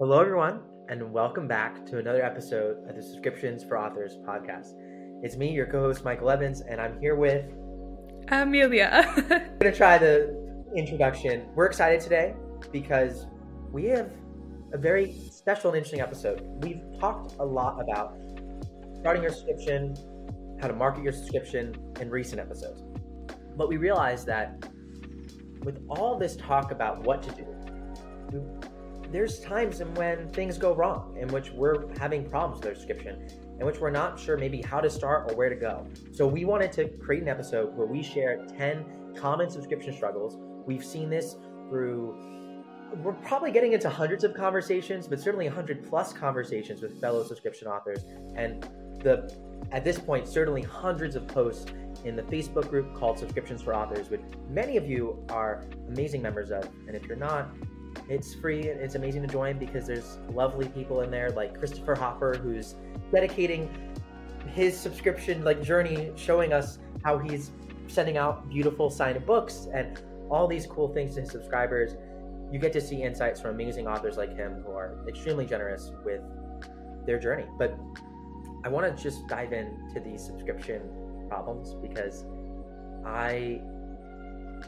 Hello, everyone, and welcome back to another episode of the Subscriptions for Authors podcast. It's me, your co host, Michael Evans, and I'm here with. Uh, Amelia. I'm going to try the introduction. We're excited today because we have a very special and interesting episode. We've talked a lot about starting your subscription, how to market your subscription in recent episodes. But we realized that with all this talk about what to do, there's times in when things go wrong, in which we're having problems with our subscription, in which we're not sure maybe how to start or where to go. So we wanted to create an episode where we share 10 common subscription struggles. We've seen this through we're probably getting into hundreds of conversations, but certainly 100 plus conversations with fellow subscription authors. And the at this point, certainly hundreds of posts in the Facebook group called Subscriptions for Authors, which many of you are amazing members of. And if you're not, it's free and it's amazing to join because there's lovely people in there like Christopher Hopper, who's dedicating his subscription like journey, showing us how he's sending out beautiful signed books and all these cool things to his subscribers. You get to see insights from amazing authors like him who are extremely generous with their journey. But I want to just dive into these subscription problems because I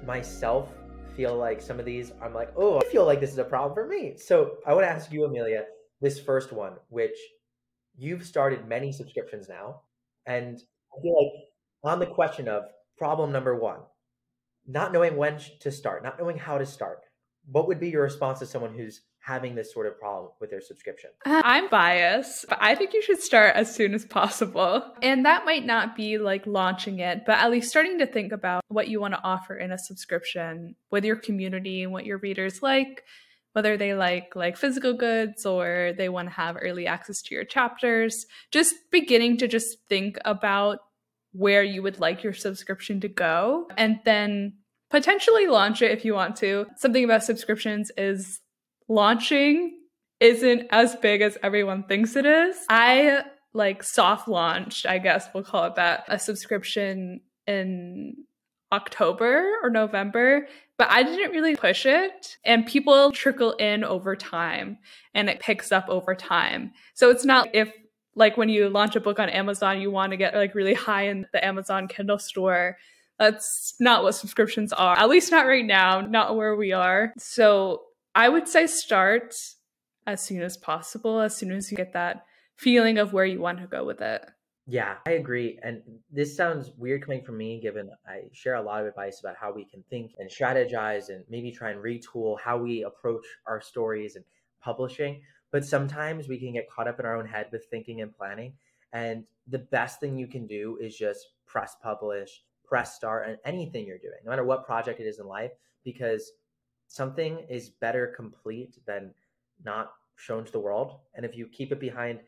myself feel like some of these I'm like, oh, I feel like this is a problem for me. So I want to ask you, Amelia, this first one, which you've started many subscriptions now. And I feel like on the question of problem number one, not knowing when to start, not knowing how to start, what would be your response to someone who's having this sort of problem with their subscription? Uh, I'm biased, but I think you should start as soon as possible. And that might not be like launching it, but at least starting to think about what you want to offer in a subscription with your community and what your readers like whether they like like physical goods or they want to have early access to your chapters just beginning to just think about where you would like your subscription to go and then potentially launch it if you want to something about subscriptions is launching isn't as big as everyone thinks it is. I like soft launched, I guess we'll call it that, a subscription in October or November, but I didn't really push it. And people trickle in over time and it picks up over time. So it's not if like when you launch a book on Amazon, you want to get like really high in the Amazon Kindle store. That's not what subscriptions are, at least not right now, not where we are. So I would say start as soon as possible, as soon as you get that feeling of where you want to go with it. Yeah, I agree. And this sounds weird coming from me, given I share a lot of advice about how we can think and strategize and maybe try and retool how we approach our stories and publishing. But sometimes we can get caught up in our own head with thinking and planning. And the best thing you can do is just press publish, press start, and anything you're doing, no matter what project it is in life, because something is better complete than not shown to the world. And if you keep it behind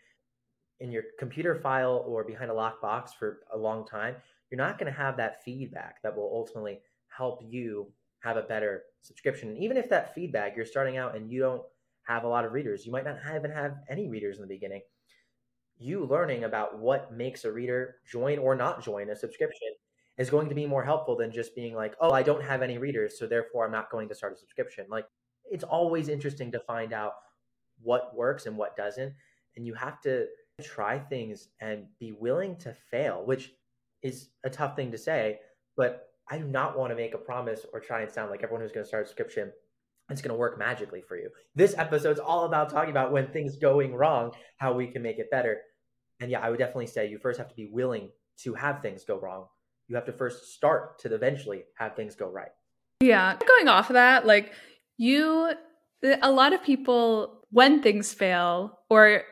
in your computer file or behind a locked box for a long time, you're not going to have that feedback that will ultimately help you have a better subscription. And even if that feedback, you're starting out and you don't have a lot of readers, you might not even have any readers in the beginning. You learning about what makes a reader join or not join a subscription is going to be more helpful than just being like, oh, I don't have any readers, so therefore I'm not going to start a subscription. Like it's always interesting to find out what works and what doesn't. And you have to try things and be willing to fail, which is a tough thing to say, but I do not want to make a promise or try and sound like everyone who's going to start a subscription it's going to work magically for you. This episode's all about talking about when things going wrong, how we can make it better. And yeah, I would definitely say you first have to be willing to have things go wrong you have to first start to eventually have things go right. Yeah. Going off of that, like you, a lot of people, when things fail, or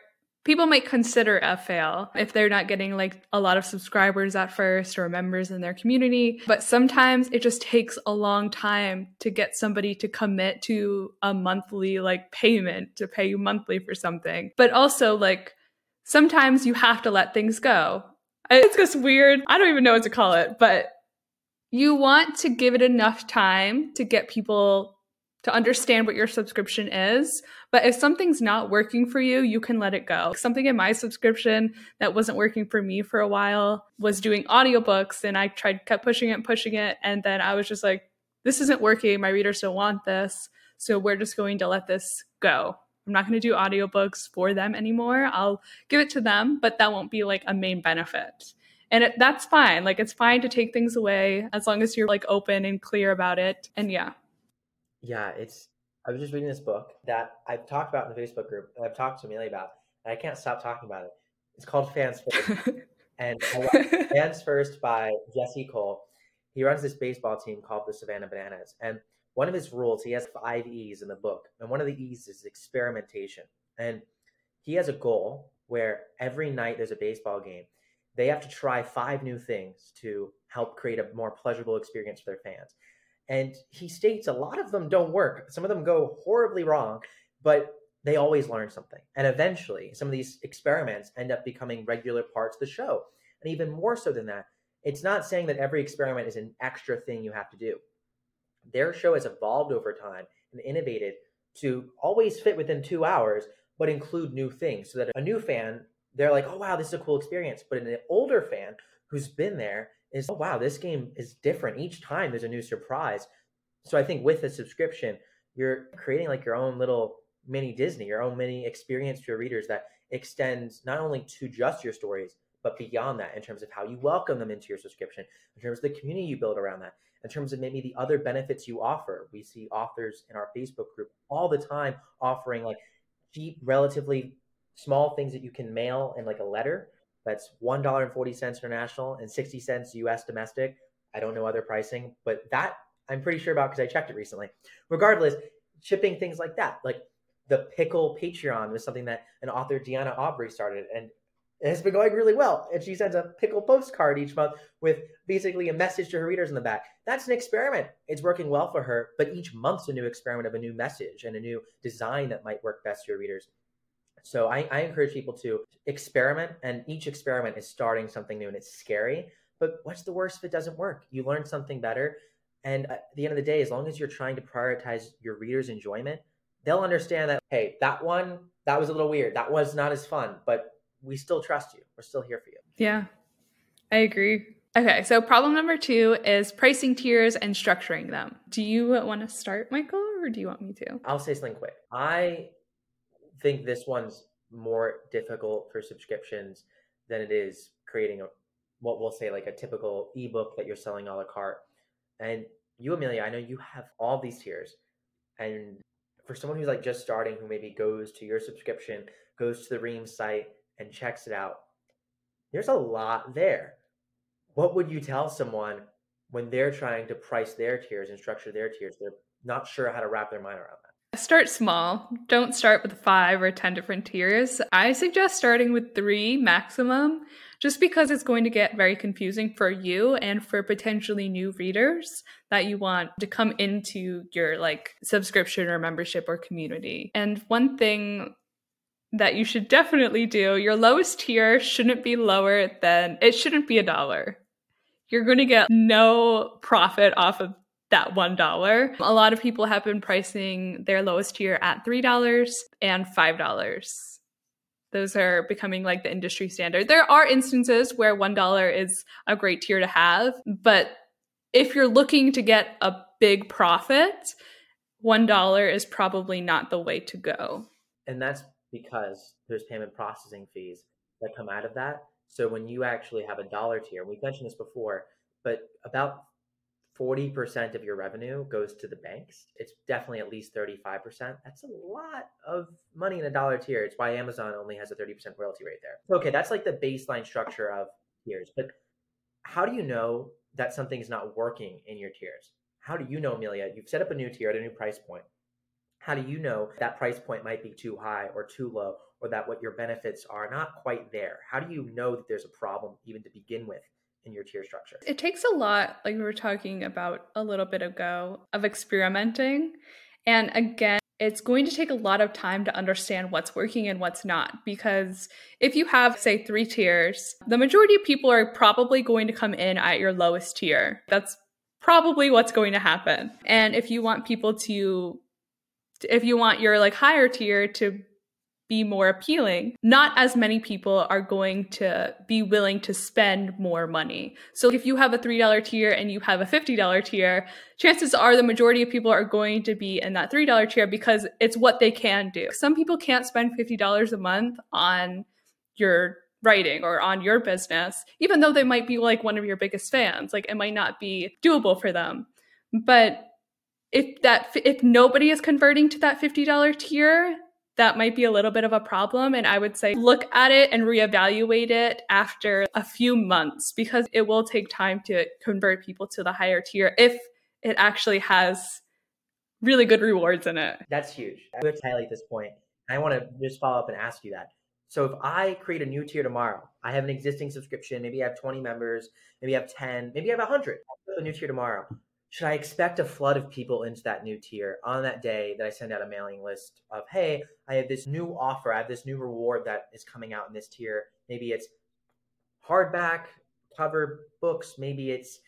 people might consider a fail if they're not getting like a lot of subscribers at first or members in their community. But sometimes it just takes a long time to get somebody to commit to a monthly like payment to pay you monthly for something. But also like sometimes you have to let things go. It's just weird. I don't even know what to call it, but you want to give it enough time to get people to understand what your subscription is. But if something's not working for you, you can let it go. Something in my subscription that wasn't working for me for a while was doing audiobooks and I tried kept pushing it and pushing it and then I was just like this isn't working. My readers don't want this. So we're just going to let this go. I'm not going to do audiobooks for them anymore. I'll give it to them, but that won't be like a main benefit. And it, that's fine. Like it's fine to take things away as long as you're like open and clear about it. And yeah. Yeah, it's I was just reading this book that I've talked about in the Facebook group and I've talked to Amelia about, and I can't stop talking about it. It's called Fans First. and Fans First by Jesse Cole. He runs this baseball team called the Savannah Bananas. And one of his rules, he has five E's in the book. And one of the E's is experimentation. And he has a goal where every night there's a baseball game, they have to try five new things to help create a more pleasurable experience for their fans. And he states a lot of them don't work. Some of them go horribly wrong, but they always learn something. And eventually, some of these experiments end up becoming regular parts of the show. And even more so than that, it's not saying that every experiment is an extra thing you have to do. Their show has evolved over time and innovated to always fit within two hours, but include new things so that a new fan, they're like, oh, wow, this is a cool experience. But an older fan who's been there is, oh, wow, this game is different. Each time there's a new surprise. So I think with a subscription, you're creating like your own little mini Disney, your own mini experience to your readers that extends not only to just your stories, but beyond that in terms of how you welcome them into your subscription, in terms of the community you build around that, in terms of maybe the other benefits you offer. We see authors in our Facebook group all the time offering like cheap, relatively small things that you can mail in like a letter that's $1.40 international and 60 cents US domestic. I don't know other pricing, but that I'm pretty sure about because I checked it recently. Regardless, shipping things like that, like the pickle Patreon was something that an author, Deanna Aubrey, started, and it has been going really well. And she sends a pickle postcard each month with basically a message to her readers in the back. That's an experiment. It's working well for her, but each month's a new experiment of a new message and a new design that might work best for your readers. So I, I encourage people to experiment, and each experiment is starting something new, and it's scary. But what's the worst if it doesn't work? You learn something better. And at the end of the day, as long as you're trying to prioritize your readers' enjoyment, they'll understand that, hey, that one, that was a little weird. That was not as fun, but we still trust you. We're still here for you. Yeah, I agree. Okay, so problem number two is pricing tiers and structuring them. Do you want to start, Michael, or do you want me to? I'll say something quick. I think this one's more difficult for subscriptions than it is creating a what we'll say like a typical ebook that you're selling a la carte. And you, Amelia, I know you have all these tiers. And for someone who's like just starting, who maybe goes to your subscription, goes to the Ream site, and checks it out, there's a lot there. What would you tell someone when they're trying to price their tiers and structure their tiers? They're not sure how to wrap their mind around that. Start small. Don't start with five or 10 different tiers. I suggest starting with three maximum, just because it's going to get very confusing for you and for potentially new readers that you want to come into your like subscription or membership or community. And one thing that you should definitely do. Your lowest tier shouldn't be lower than it shouldn't be a dollar. You're going to get no profit off of that $1. A lot of people have been pricing their lowest tier at $3 and $5. Those are becoming like the industry standard. There are instances where $1 is a great tier to have, but if you're looking to get a big profit, $1 is probably not the way to go. And that's because there's payment processing fees that come out of that. So when you actually have a dollar tier, we've mentioned this before, but about 40% of your revenue goes to the banks. It's definitely at least 35%. That's a lot of money in a dollar tier. It's why Amazon only has a 30% royalty rate there. Okay, that's like the baseline structure of tiers. But how do you know that something's not working in your tiers? How do you know, Amelia? You've set up a new tier at a new price point how do you know that price point might be too high or too low or that what your benefits are not quite there? How do you know that there's a problem even to begin with in your tier structure? It takes a lot like we were talking about a little bit ago of experimenting. And again it's going to take a lot of time to understand what's working and what's not because if you have say three tiers the majority of people are probably going to come in at your lowest tier. That's probably what's going to happen. And if you want people to if you want your like higher tier to be more appealing, not as many people are going to be willing to spend more money. So if you have a $3 tier and you have a $50 tier, chances are the majority of people are going to be in that $3 tier because it's what they can do. Some people can't spend $50 a month on your writing or on your business, even though they might be like one of your biggest fans. Like it might not be doable for them. But if that if nobody is converting to that $50 tier, that might be a little bit of a problem. And I would say look at it and reevaluate it after a few months because it will take time to convert people to the higher tier if it actually has really good rewards in it. That's huge. I would highlight this point. I want to just follow up and ask you that. So if I create a new tier tomorrow, I have an existing subscription, maybe I have 20 members, maybe I have 10, maybe I have 100. I put a new tier tomorrow should I expect a flood of people into that new tier on that day that I send out a mailing list of, hey, I have this new offer, I have this new reward that is coming out in this tier. Maybe it's hardback cover books, maybe it's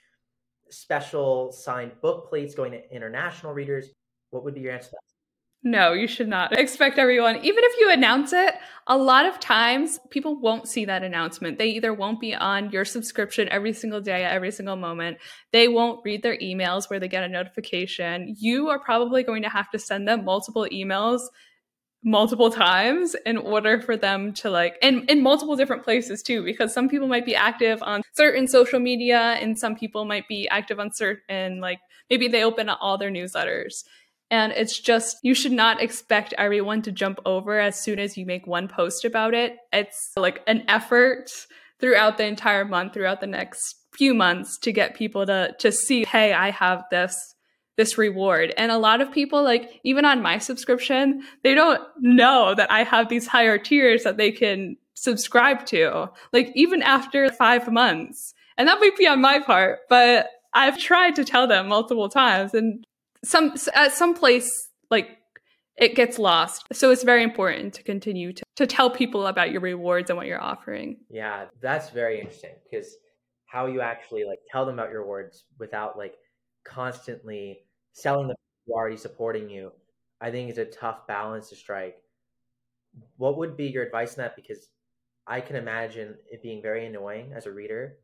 special signed book plates going to international readers. What would be your answer to that? No, you should not expect everyone. Even if you announce it, a lot of times people won't see that announcement. They either won't be on your subscription every single day at every single moment. They won't read their emails where they get a notification. You are probably going to have to send them multiple emails multiple times in order for them to like and in multiple different places too because some people might be active on certain social media and some people might be active on certain like maybe they open all their newsletters and it's just, you should not expect everyone to jump over as soon as you make one post about it. It's like an effort throughout the entire month, throughout the next few months to get people to, to see, hey, I have this this reward. And a lot of people, like even on my subscription, they don't know that I have these higher tiers that they can subscribe to, like even after five months. And that might be on my part, but I've tried to tell them multiple times and some at some place like it gets lost. So it's very important to continue to, to tell people about your rewards and what you're offering. Yeah, that's very interesting because how you actually like tell them about your rewards without like constantly selling them who already supporting you, I think is a tough balance to strike. What would be your advice on that? Because I can imagine it being very annoying as a reader,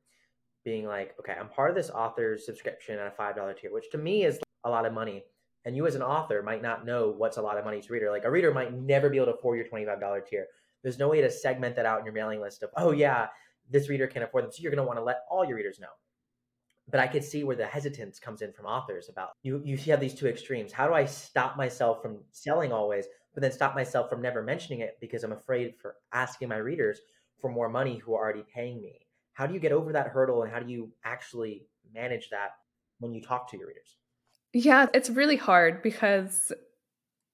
being like, okay, I'm part of this author's subscription at a $5 tier, which to me is a lot of money. And you as an author might not know what's a lot of money to a reader. Like a reader might never be able to afford your $25 tier. There's no way to segment that out in your mailing list of, oh yeah, this reader can afford them. So you're going to want to let all your readers know. But I could see where the hesitance comes in from authors about you. You have these two extremes. How do I stop myself from selling always, but then stop myself from never mentioning it because I'm afraid for asking my readers for more money who are already paying me? How do you get over that hurdle and how do you actually manage that when you talk to your readers? Yeah, it's really hard because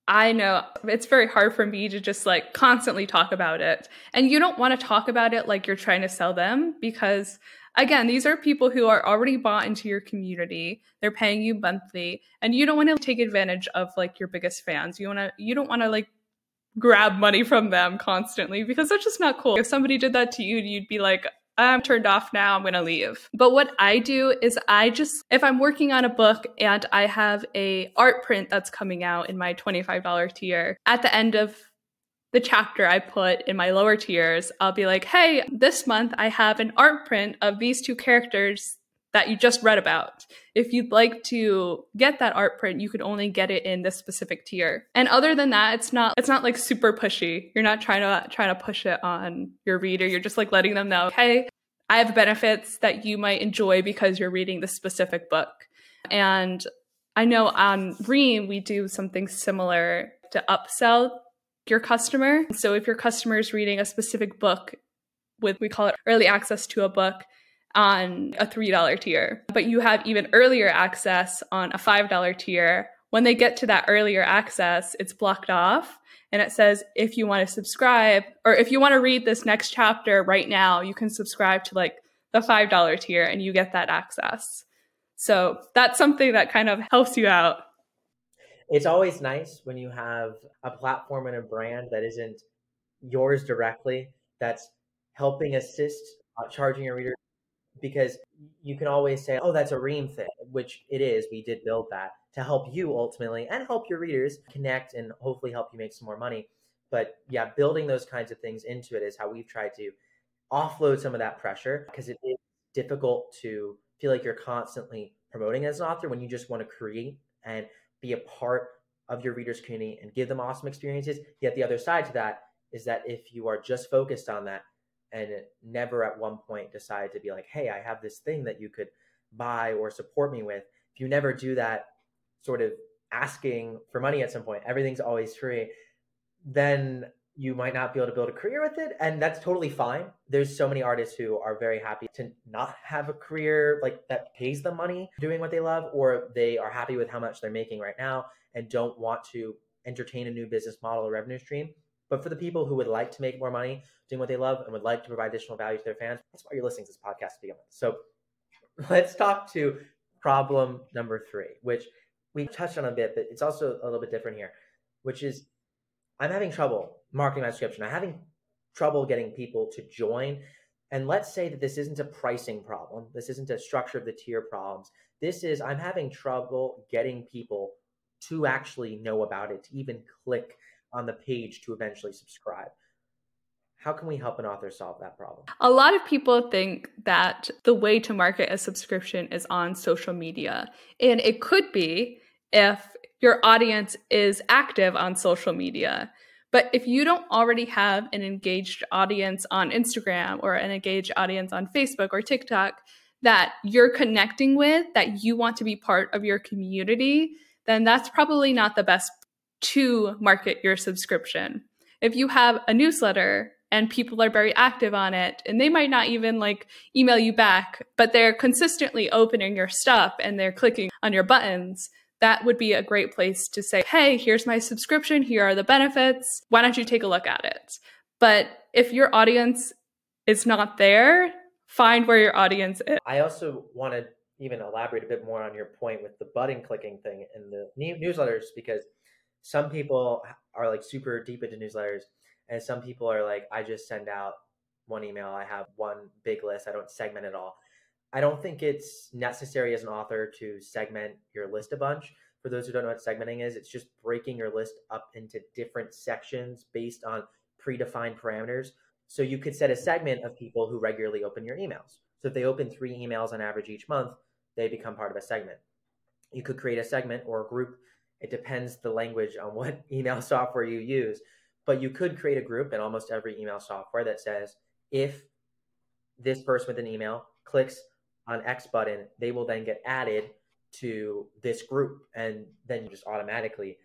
I know it's very hard for me to just like constantly talk about it. And you don't want to talk about it like you're trying to sell them because again, these are people who are already bought into your community. They're paying you monthly and you don't want to take advantage of like your biggest fans. You want to you don't want to like grab money from them constantly because that's just not cool. If somebody did that to you, you'd be like, I'm turned off now, I'm gonna leave. But what I do is I just, if I'm working on a book and I have a art print that's coming out in my $25 tier, at the end of the chapter I put in my lower tiers, I'll be like, hey, this month I have an art print of these two characters that you just read about. If you'd like to get that art print, you could only get it in this specific tier. And other than that, it's not it's not like super pushy. You're not trying to trying to push it on your reader. You're just like letting them know, "Hey, I have benefits that you might enjoy because you're reading this specific book." And I know on Ream we do something similar to upsell your customer. So if your customer is reading a specific book with we call it early access to a book, on a $3 tier, but you have even earlier access on a $5 tier. When they get to that earlier access, it's blocked off and it says if you want to subscribe or if you want to read this next chapter right now, you can subscribe to like the $5 tier and you get that access. So that's something that kind of helps you out. It's always nice when you have a platform and a brand that isn't yours directly that's helping assist uh, charging your readers because you can always say, oh, that's a Ream thing, which it is. We did build that to help you ultimately and help your readers connect and hopefully help you make some more money. But yeah, building those kinds of things into it is how we've tried to offload some of that pressure because it is difficult to feel like you're constantly promoting as an author when you just want to create and be a part of your readers community and give them awesome experiences yet the other side to that is that if you are just focused on that and never at one point decide to be like hey i have this thing that you could buy or support me with if you never do that sort of asking for money at some point. Everything's always free. Then you might not be able to build a career with it and that's totally fine. There's so many artists who are very happy to not have a career like that pays them money doing what they love or they are happy with how much they're making right now and don't want to entertain a new business model or revenue stream. But for the people who would like to make more money doing what they love and would like to provide additional value to their fans that's why you're listening to this podcast to begin with. So let's talk to problem number three which we touched on a bit but it's also a little bit different here which is I'm having trouble marketing my subscription. I'm having trouble getting people to join. And let's say that this isn't a pricing problem. This isn't a structure of the tier problems. This is I'm having trouble getting people to actually know about it, to even click on the page to eventually subscribe. How can we help an author solve that problem? A lot of people think that the way to market a subscription is on social media. And it could be if your audience is active on social media. But if you don't already have an engaged audience on Instagram or an engaged audience on Facebook or TikTok that you're connecting with, that you want to be part of your community, then that's probably not the best to market your subscription. If you have a newsletter and people are very active on it and they might not even like email you back, but they're consistently opening your stuff and they're clicking on your buttons, that would be a great place to say, hey, here's my subscription, here are the benefits. Why don't you take a look at it? But if your audience is not there, find where your audience is. I also want to even elaborate a bit more on your point with the button clicking thing in the newsletters because some people are like super deep into newsletters and some people are like i just send out one email i have one big list i don't segment it all I don't think it's necessary as an author to segment your list a bunch. For those who don't know what segmenting is, it's just breaking your list up into different sections based on predefined parameters. So you could set a segment of people who regularly open your emails. So if they open three emails on average each month, they become part of a segment. You could create a segment or a group. It depends the language on what email software you use, but you could create a group in almost every email software that says if this person with an email clicks on X button, they will then get added to this group. And then you just automatically,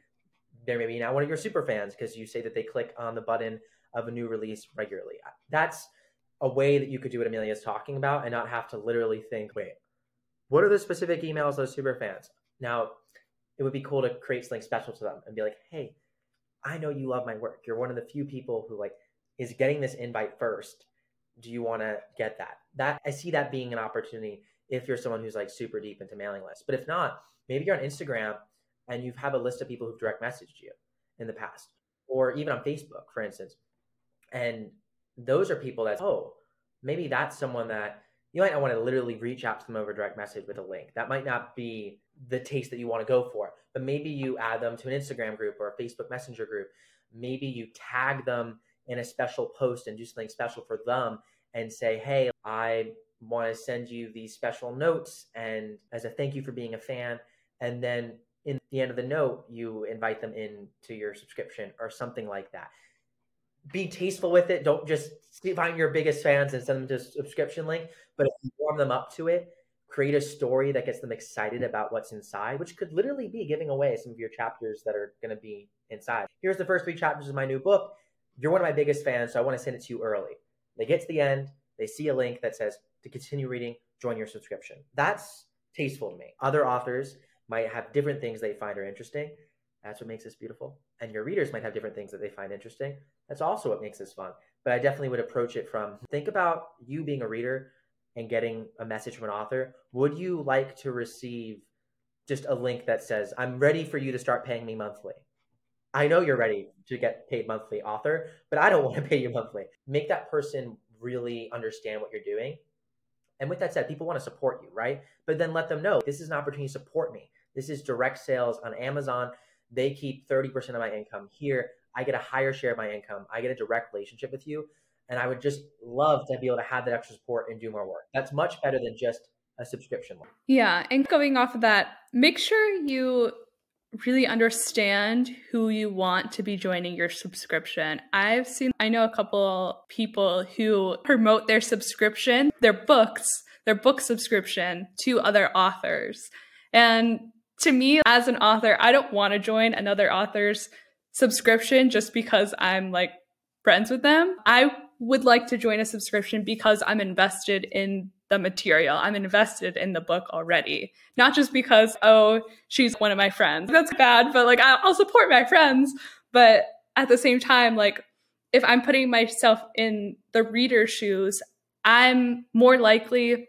they're maybe not one of your super fans because you say that they click on the button of a new release regularly. That's a way that you could do what Amelia is talking about and not have to literally think, wait, what are the specific emails those super fans? Now, it would be cool to create something special to them and be like, hey, I know you love my work. You're one of the few people who like is getting this invite first do you want to get that? That I see that being an opportunity if you're someone who's like super deep into mailing lists. But if not, maybe you're on Instagram and you have a list of people who've direct messaged you in the past, or even on Facebook, for instance. And those are people that, oh, maybe that's someone that you might not want to literally reach out to them over direct message with a link. That might not be the taste that you want to go for, but maybe you add them to an Instagram group or a Facebook Messenger group. Maybe you tag them in a special post and do something special for them and say, hey, I want to send you these special notes and as a thank you for being a fan. And then in the end of the note, you invite them in to your subscription or something like that. Be tasteful with it. Don't just find your biggest fans and send them to a subscription link, but if you warm them up to it. Create a story that gets them excited about what's inside, which could literally be giving away some of your chapters that are going to be inside. Here's the first three chapters of my new book you're one of my biggest fans, so I want to send it to you early. They get to the end, they see a link that says to continue reading, join your subscription. That's tasteful to me. Other authors might have different things they find are interesting. That's what makes this beautiful. And your readers might have different things that they find interesting. That's also what makes this fun. But I definitely would approach it from think about you being a reader and getting a message from an author. Would you like to receive just a link that says, I'm ready for you to start paying me monthly? I know you're ready to get paid monthly author, but I don't want to pay you monthly. Make that person really understand what you're doing. And with that said, people want to support you, right? But then let them know this is an opportunity to support me. This is direct sales on Amazon. They keep 30% of my income here. I get a higher share of my income. I get a direct relationship with you. And I would just love to be able to have that extra support and do more work. That's much better than just a subscription. Yeah. And going off of that, make sure you really understand who you want to be joining your subscription. I've seen, I know a couple people who promote their subscription, their books, their book subscription to other authors. And to me, as an author, I don't want to join another author's subscription just because I'm like friends with them. I would like to join a subscription because I'm invested in the material. I'm invested in the book already. Not just because, oh, she's one of my friends. That's bad, but like I'll support my friends. But at the same time, like if I'm putting myself in the reader's shoes, I'm more likely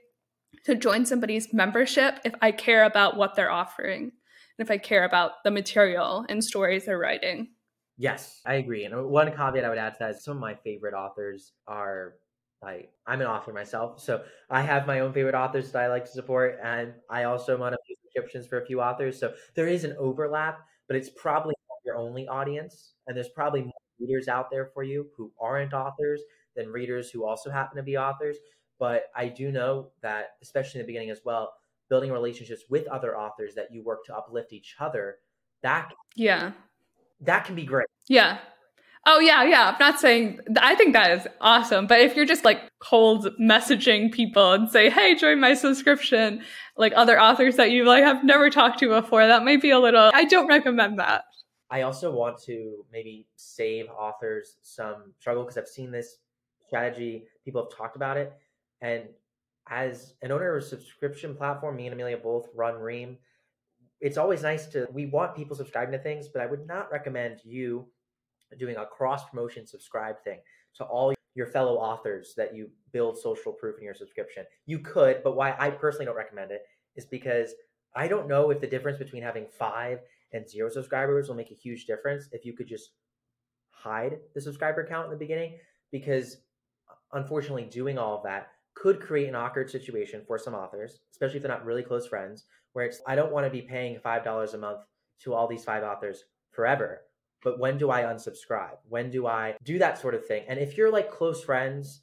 to join somebody's membership if I care about what they're offering and if I care about the material and stories they're writing. Yes, I agree. And one caveat I would add to that is some of my favorite authors are like I'm an author myself, so I have my own favorite authors that I like to support, and I also am on a few subscriptions for a few authors. So there is an overlap, but it's probably your only audience, and there's probably more readers out there for you who aren't authors than readers who also happen to be authors. But I do know that, especially in the beginning as well, building relationships with other authors that you work to uplift each other, that yeah, that can be great. Yeah. Oh yeah, yeah. I'm not saying I think that is awesome, but if you're just like cold messaging people and say, "Hey, join my subscription," like other authors that you like have never talked to before, that might be a little. I don't recommend that. I also want to maybe save authors some struggle because I've seen this strategy. People have talked about it, and as an owner of a subscription platform, me and Amelia both run Ream it's always nice to we want people subscribing to things but i would not recommend you doing a cross promotion subscribe thing to all your fellow authors that you build social proof in your subscription you could but why i personally don't recommend it is because i don't know if the difference between having five and zero subscribers will make a huge difference if you could just hide the subscriber count in the beginning because unfortunately doing all of that could create an awkward situation for some authors especially if they're not really close friends where it's I don't want to be paying five dollars a month to all these five authors forever. But when do I unsubscribe? When do I do that sort of thing? And if you're like close friends,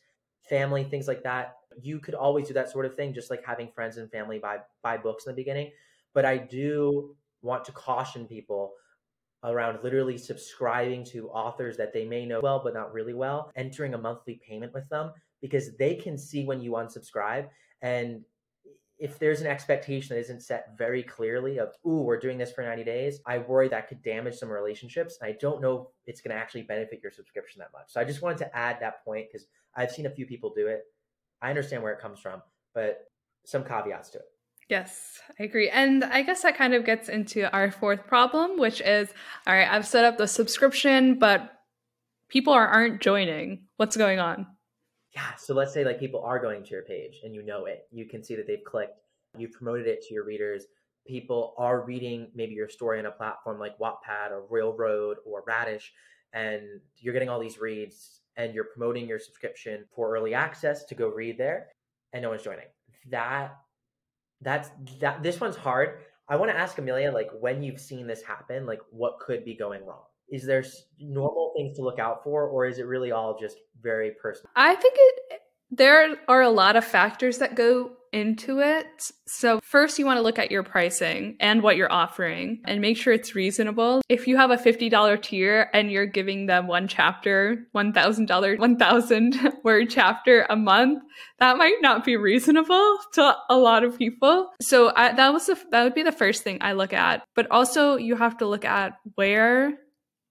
family, things like that, you could always do that sort of thing, just like having friends and family buy buy books in the beginning. But I do want to caution people around literally subscribing to authors that they may know well but not really well, entering a monthly payment with them because they can see when you unsubscribe and if there's an expectation that isn't set very clearly of, ooh, we're doing this for 90 days, I worry that could damage some relationships. I don't know it's going to actually benefit your subscription that much. So I just wanted to add that point because I've seen a few people do it. I understand where it comes from, but some caveats to it. Yes, I agree. And I guess that kind of gets into our fourth problem, which is all right, I've set up the subscription, but people are, aren't joining. What's going on? Yeah so let's say like people are going to your page and you know it you can see that they've clicked you've promoted it to your readers people are reading maybe your story on a platform like wattpad or Royal Road or radish and you're getting all these reads and you're promoting your subscription for early access to go read there and no one's joining. That that's that this one's hard. I want to ask amelia like when you've seen this happen like what could be going wrong is there normal things to look out for or is it really all just very personal? I think it there are a lot of factors that go into it. So first you want to look at your pricing and what you're offering and make sure it's reasonable. If you have a $50 tier and you're giving them one chapter $1000 1000 word chapter a month that might not be reasonable to a lot of people. So I, that was the, that would be the first thing i look at. But also you have to look at where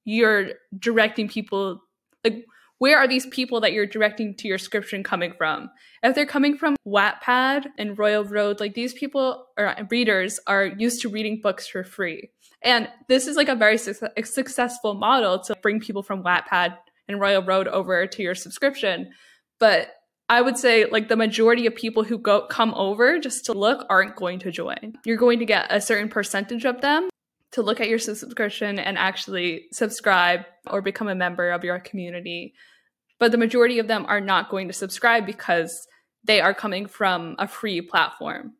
you're directing people like where are these people that you're directing to your subscription coming from? If they're coming from Wattpad and Royal Road, like these people or readers are used to reading books for free. And this is like a very su- successful model to bring people from Wattpad and Royal Road over to your subscription. But I would say like the majority of people who go come over just to look aren't going to join. You're going to get a certain percentage of them to look at your subscription and actually subscribe or become a member of your community. But the majority of them are not going to subscribe because they are coming from a free platform.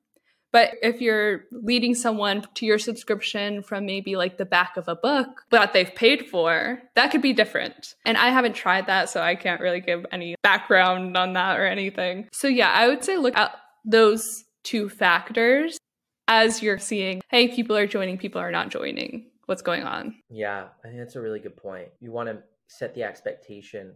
But if you're leading someone to your subscription from maybe like the back of a book that they've paid for, that could be different. And I haven't tried that, so I can't really give any background on that or anything. So yeah, I would say look at those two factors as you're seeing, hey, people are joining, people are not joining. What's going on? Yeah, I think that's a really good point. You want to set the expectation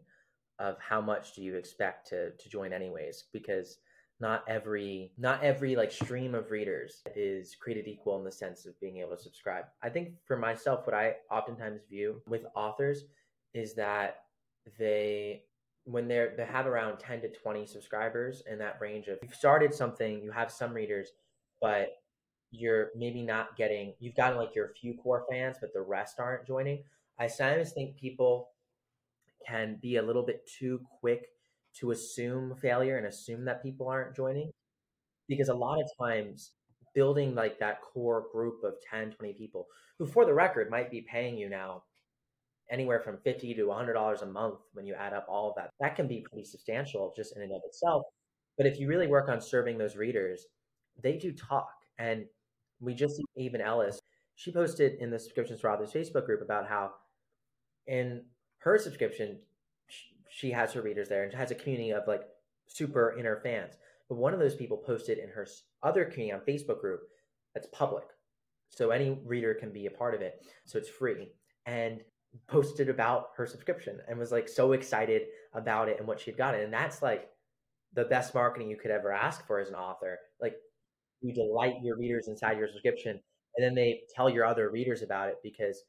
of how much do you expect to to join anyways because not every not every like stream of readers is created equal in the sense of being able to subscribe i think for myself what i oftentimes view with authors is that they when they're they have around 10 to 20 subscribers in that range of you've started something you have some readers but you're maybe not getting you've gotten like your few core fans but the rest aren't joining. I sometimes think people can be a little bit too quick to assume failure and assume that people aren't joining because a lot of times building like that core group of 10 20 people who for the record might be paying you now anywhere from 50 to 100 dollars a month when you add up all of that that can be pretty substantial just in and of itself. But if you really work on serving those readers they do talk and we just see even ellis she posted in the subscriptions for authors facebook group about how in her subscription she has her readers there and has a community of like super inner fans. But one of those people posted in her other community on Facebook group that's public. So any reader can be a part of it. So it's free. And posted about her subscription and was like so excited about it and what she'd gotten. And that's like the best marketing you could ever ask for as an author. Like you delight your readers inside your subscription and then they tell your other readers about it because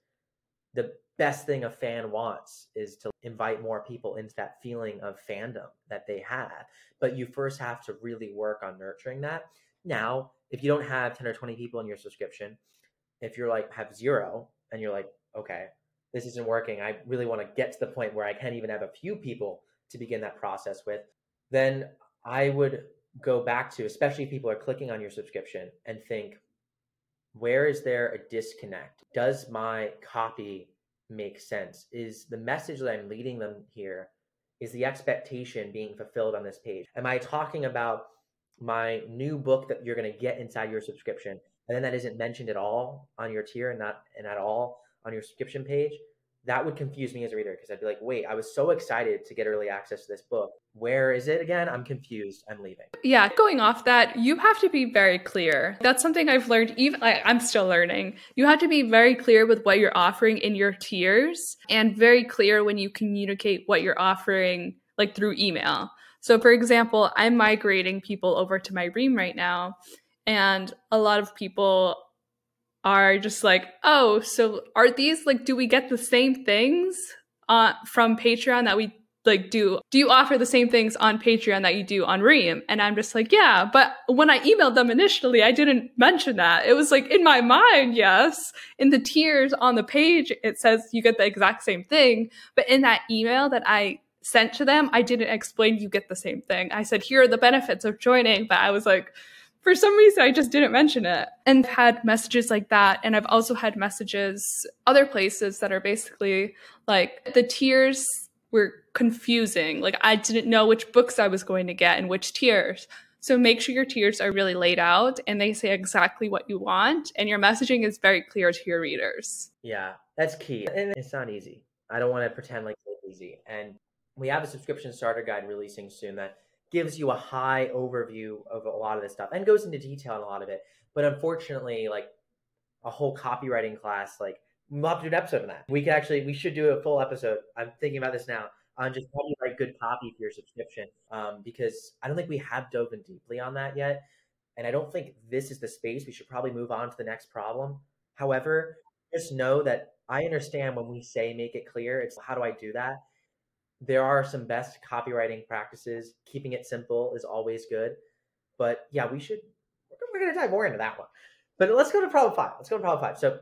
the best thing a fan wants is to invite more people into that feeling of fandom that they have. But you first have to really work on nurturing that. Now, if you don't have 10 or 20 people in your subscription, if you're like have zero and you're like, okay, this isn't working, I really want to get to the point where I can't even have a few people to begin that process with, then I would go back to, especially if people are clicking on your subscription and think, where is there a disconnect? Does my copy make sense? Is the message that I'm leading them here, is the expectation being fulfilled on this page? Am I talking about my new book that you're going to get inside your subscription and then that isn't mentioned at all on your tier and not and at all on your subscription page? That would confuse me as a reader because I'd be like, wait, I was so excited to get early access to this book. Where is it again? I'm confused. I'm leaving. Yeah, going off that, you have to be very clear. That's something I've learned, even like, I'm still learning. You have to be very clear with what you're offering in your tiers and very clear when you communicate what you're offering, like through email. So, for example, I'm migrating people over to my Ream right now. And a lot of people are just like, oh, so are these like, do we get the same things uh, from Patreon that we like do? Do you offer the same things on Patreon that you do on Ream? And I'm just like, yeah. But when I emailed them initially, I didn't mention that. It was like in my mind, yes. In the tiers on the page, it says you get the exact same thing. But in that email that I sent to them, I didn't explain you get the same thing. I said, here are the benefits of joining. But I was like, for some reason I just didn't mention it. And I've had messages like that. And I've also had messages other places that are basically like the tiers were confusing. Like I didn't know which books I was going to get and which tiers. So make sure your tiers are really laid out and they say exactly what you want and your messaging is very clear to your readers. Yeah, that's key. And it's not easy. I don't want to pretend like it's easy. And we have a subscription starter guide releasing soon that gives you a high overview of a lot of this stuff and goes into detail on a lot of it. But unfortunately, like a whole copywriting class, like we'll have to do an episode on that. We could actually, we should do a full episode. I'm thinking about this now on just how you write good copy for your subscription, um, because I don't think we have dove in deeply on that yet, and I don't think this is the space. We should probably move on to the next problem. However, just know that I understand when we say make it clear. It's how do I do that? There are some best copywriting practices. Keeping it simple is always good. But yeah, we should, we're going to dive more into that one. But let's go to problem five. Let's go to problem five. So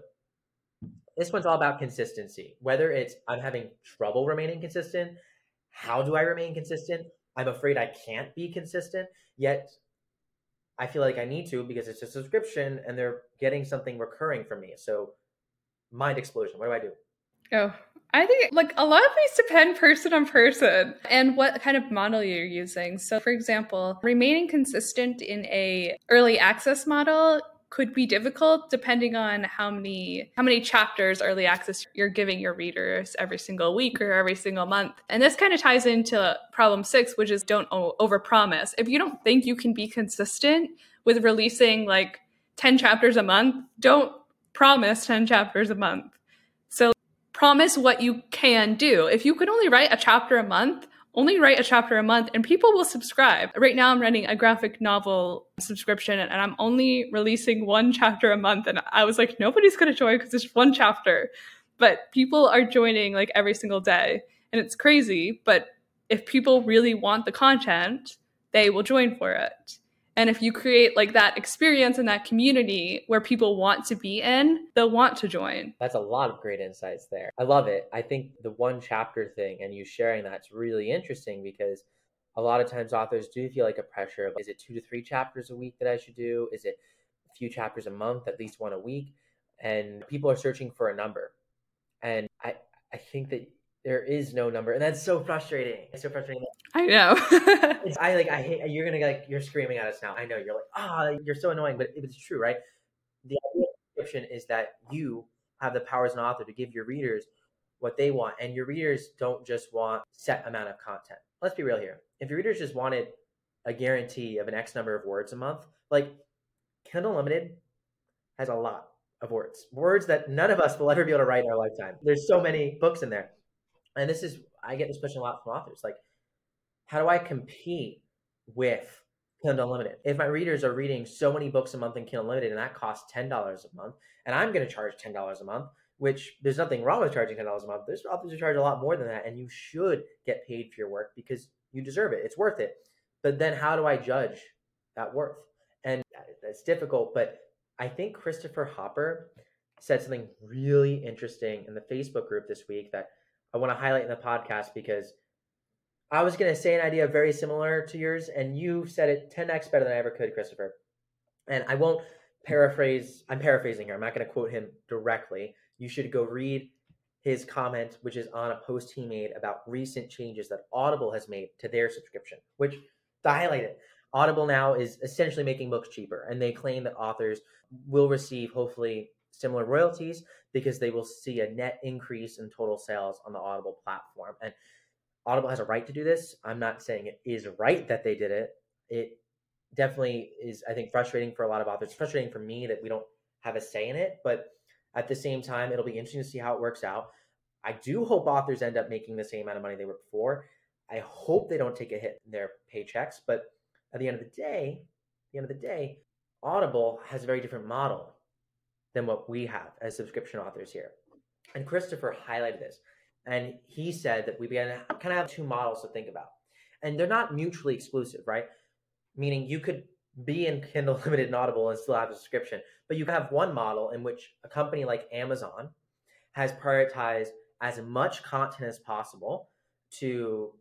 this one's all about consistency. Whether it's I'm having trouble remaining consistent, how do I remain consistent? I'm afraid I can't be consistent, yet I feel like I need to because it's a subscription and they're getting something recurring from me. So mind explosion. What do I do? Oh, I think like a lot of these depend person on person and what kind of model you're using. So for example, remaining consistent in a early access model could be difficult depending on how many how many chapters early access you're giving your readers every single week or every single month. And this kind of ties into problem 6 which is don't overpromise. If you don't think you can be consistent with releasing like 10 chapters a month, don't promise 10 chapters a month. Promise what you can do. If you could only write a chapter a month, only write a chapter a month and people will subscribe. Right now I'm running a graphic novel subscription and I'm only releasing one chapter a month and I was like nobody's going to join cuz it's one chapter. But people are joining like every single day and it's crazy, but if people really want the content, they will join for it. And if you create like that experience and that community where people want to be in, they'll want to join. That's a lot of great insights there. I love it. I think the one chapter thing and you sharing that's really interesting because a lot of times authors do feel like a pressure of is it two to three chapters a week that I should do? Is it a few chapters a month, at least one a week? And people are searching for a number. And I, I think that there is no number, and that's so frustrating. It's so frustrating. I know. it's, I like. I hate. You're gonna like. You're screaming at us now. I know. You're like, ah, oh, you're so annoying, but it's true, right? The idea description is that you have the power as an author to give your readers what they want, and your readers don't just want set amount of content. Let's be real here. If your readers just wanted a guarantee of an X number of words a month, like Kindle limited has a lot of words, words that none of us will ever be able to write in our lifetime. There's so many books in there and this is I get this question a lot from authors like how do I compete with Kindle Unlimited? If my readers are reading so many books a month in Kindle Unlimited and that costs $10 a month and I'm to charge $10 a month, which there's nothing wrong with charging $10 a month. There's authors who charge a lot more than that and you should get paid for your work because you deserve it. It's worth it. But then how do I judge that worth? And that's difficult, but I think Christopher Hopper said something really interesting in the Facebook group this week that I want to highlight in the podcast because I was going to say an idea very similar to yours, and you said it 10x better than I ever could, Christopher. And I won't paraphrase, I'm paraphrasing here. I'm not going to quote him directly. You should go read his comment, which is on a post he made about recent changes that Audible has made to their subscription, which to highlight it, Audible now is essentially making books cheaper, and they claim that authors will receive hopefully similar royalties because they will see a net increase in total sales on the Audible platform. And Audible has a right to do this. I'm not saying it is right that they did it. It definitely is, I think, frustrating for a lot of authors. It's frustrating for me that we don't have a say in it, but at the same time, it'll be interesting to see how it works out. I do hope authors end up making the same amount of money they were before. I hope they don't take a hit in their paychecks, but at the end of the day, the end of the day, Audible has a very different model than what we have as subscription authors here. And Christopher highlighted this. And he said that we began to kind of have two models to think about. And they're not mutually exclusive, right? Meaning you could be in Kindle Limited and Audible and still have a subscription, but you have one model in which a company like Amazon has prioritized as much content as possible to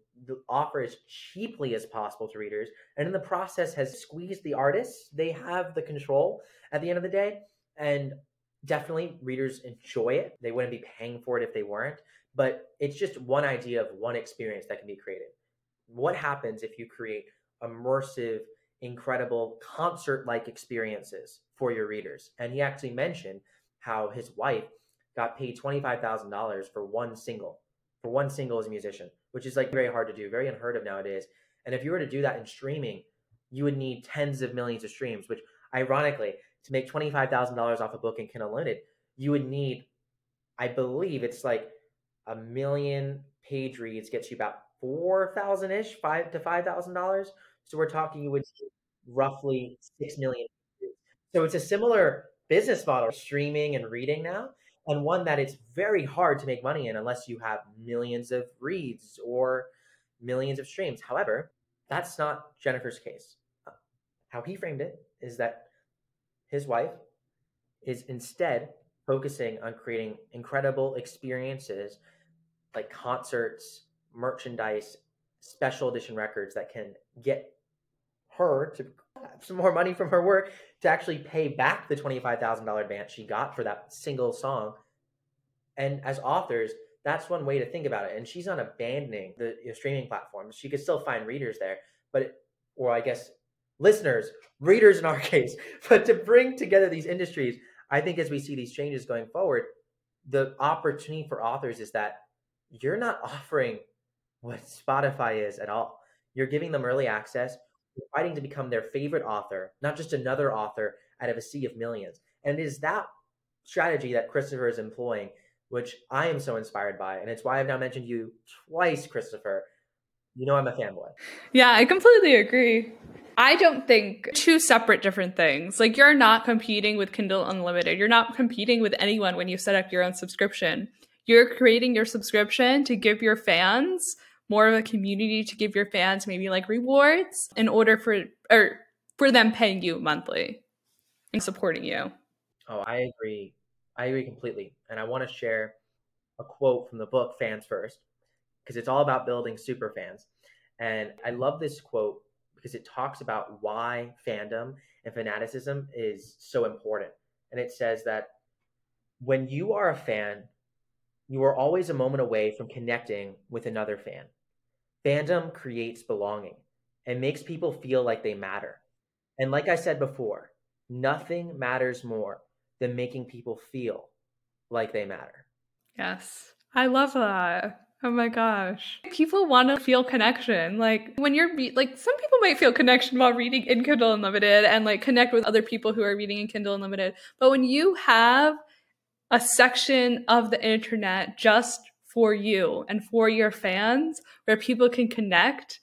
offer as cheaply as possible to readers and in the process has squeezed the artists they have the control at the end of the day and definitely readers enjoy it. They wouldn't be paying for it if they weren't, but it's just one idea of one experience that can be created. What happens if you create immersive, incredible concert like experiences for your readers? And he actually mentioned how his wife got paid $25,000 for one single, for one single as a musician, which is like very hard to do, very unheard of nowadays. And if you were to do that in streaming, you would need tens of millions of streams, which ironically, to make $25,000 off a book in Kindle Unlimited, you would need, I believe it's like a million page reads gets you about 4,000 ish, five to $5,000. So we're talking, you would roughly 6 million. So it's a similar business model, streaming and reading now, and one that it's very hard to make money in unless you have millions of reads or millions of streams. However, that's not Jennifer's case. How he framed it is that his wife, is instead focusing on creating incredible experiences like concerts, merchandise, special edition records that can get her to have some more money from her work to actually pay back the $25,000 advance she got for that single song. And as authors, that's one way to think about it. And she's not abandoning the streaming platforms. She could still find readers there, but it, or I guess listeners, readers in our case. But to bring together these industries, I think as we see these changes going forward, the opportunity for authors is that you're not offering what Spotify is at all. You're giving them early access, you're fighting to become their favorite author, not just another author out of a sea of millions. And it is that strategy that Christopher is employing, which I am so inspired by. And it's why I've now mentioned you twice, Christopher. You know I'm a fanboy. Yeah, I completely agree. I don't think two separate different things. Like you're not competing with Kindle Unlimited. You're not competing with anyone when you set up your own subscription. You're creating your subscription to give your fans more of a community to give your fans maybe like rewards in order for or for them paying you monthly and supporting you. Oh, I agree. I agree completely. And I want to share a quote from the book Fans First because it's all about building super fans. And I love this quote because it talks about why fandom and fanaticism is so important. And it says that when you are a fan, you are always a moment away from connecting with another fan. Fandom creates belonging and makes people feel like they matter. And like I said before, nothing matters more than making people feel like they matter. Yes. I love that. Oh my gosh. People want to feel connection. Like when you're re- like some people might feel connection while reading in Kindle Unlimited and like connect with other people who are reading in Kindle Unlimited. But when you have a section of the internet just for you and for your fans where people can connect,